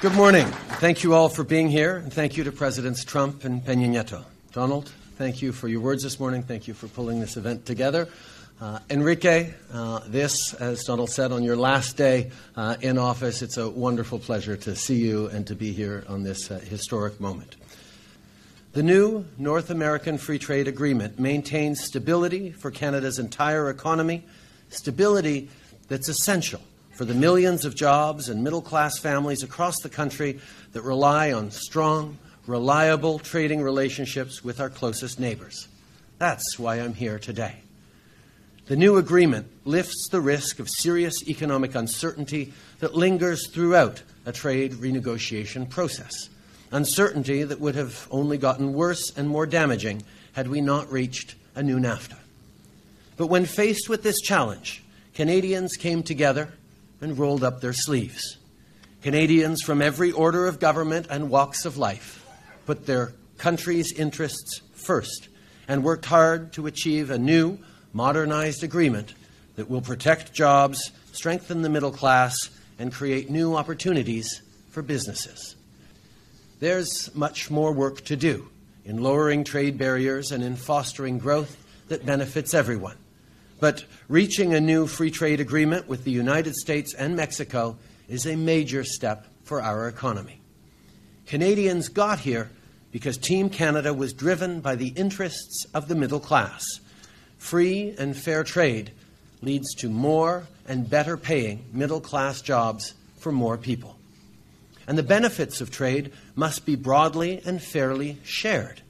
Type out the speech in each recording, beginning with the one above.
Good morning. Thank you all for being here, and thank you to Presidents Trump and Peña Nieto. Donald, thank you for your words this morning. Thank you for pulling this event together. Uh, Enrique, uh, this, as Donald said, on your last day uh, in office, it's a wonderful pleasure to see you and to be here on this uh, historic moment. The new North American Free Trade Agreement maintains stability for Canada's entire economy, stability that's essential for the millions of jobs and middle class families across the country that rely on strong, reliable trading relationships with our closest neighbors. That's why I'm here today. The new agreement lifts the risk of serious economic uncertainty that lingers throughout a trade renegotiation process. Uncertainty that would have only gotten worse and more damaging had we not reached a new NAFTA. But when faced with this challenge, Canadians came together and rolled up their sleeves. Canadians from every order of government and walks of life put their country's interests first and worked hard to achieve a new, modernized agreement that will protect jobs, strengthen the middle class, and create new opportunities for businesses. There's much more work to do in lowering trade barriers and in fostering growth that benefits everyone. But reaching a new free trade agreement with the United States and Mexico is a major step for our economy. Canadians got here because Team Canada was driven by the interests of the middle class. Free and fair trade leads to more and better paying middle class jobs for more people. And the benefits of trade must be broadly and fairly shared.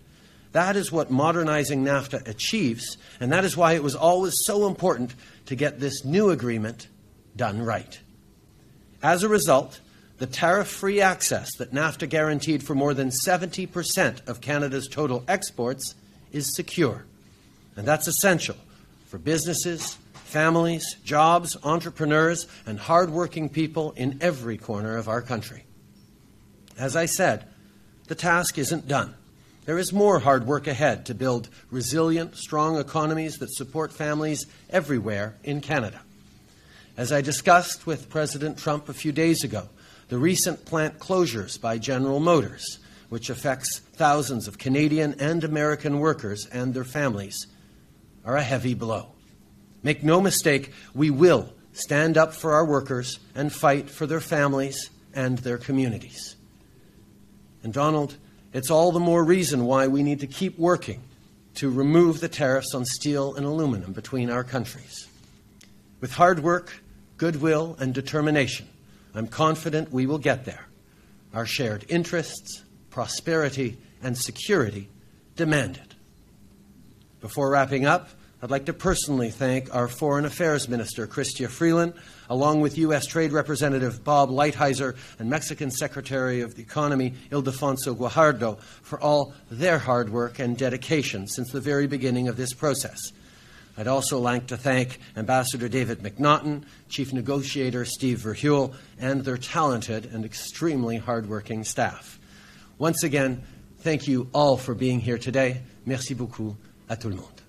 That is what modernizing NAFTA achieves, and that is why it was always so important to get this new agreement done right. As a result, the tariff free access that NAFTA guaranteed for more than 70% of Canada's total exports is secure. And that's essential for businesses, families, jobs, entrepreneurs, and hardworking people in every corner of our country. As I said, the task isn't done. There is more hard work ahead to build resilient, strong economies that support families everywhere in Canada. As I discussed with President Trump a few days ago, the recent plant closures by General Motors, which affects thousands of Canadian and American workers and their families, are a heavy blow. Make no mistake, we will stand up for our workers and fight for their families and their communities. And Donald, it's all the more reason why we need to keep working to remove the tariffs on steel and aluminum between our countries. With hard work, goodwill, and determination, I'm confident we will get there. Our shared interests, prosperity, and security demand it. Before wrapping up, I'd like to personally thank our Foreign Affairs Minister, Chrystia Freeland, along with U.S. Trade Representative Bob Lighthizer and Mexican Secretary of the Economy, Ildefonso Guajardo, for all their hard work and dedication since the very beginning of this process. I'd also like to thank Ambassador David MacNaughton, Chief Negotiator Steve Verheul, and their talented and extremely hardworking staff. Once again, thank you all for being here today. Merci beaucoup à tout le monde.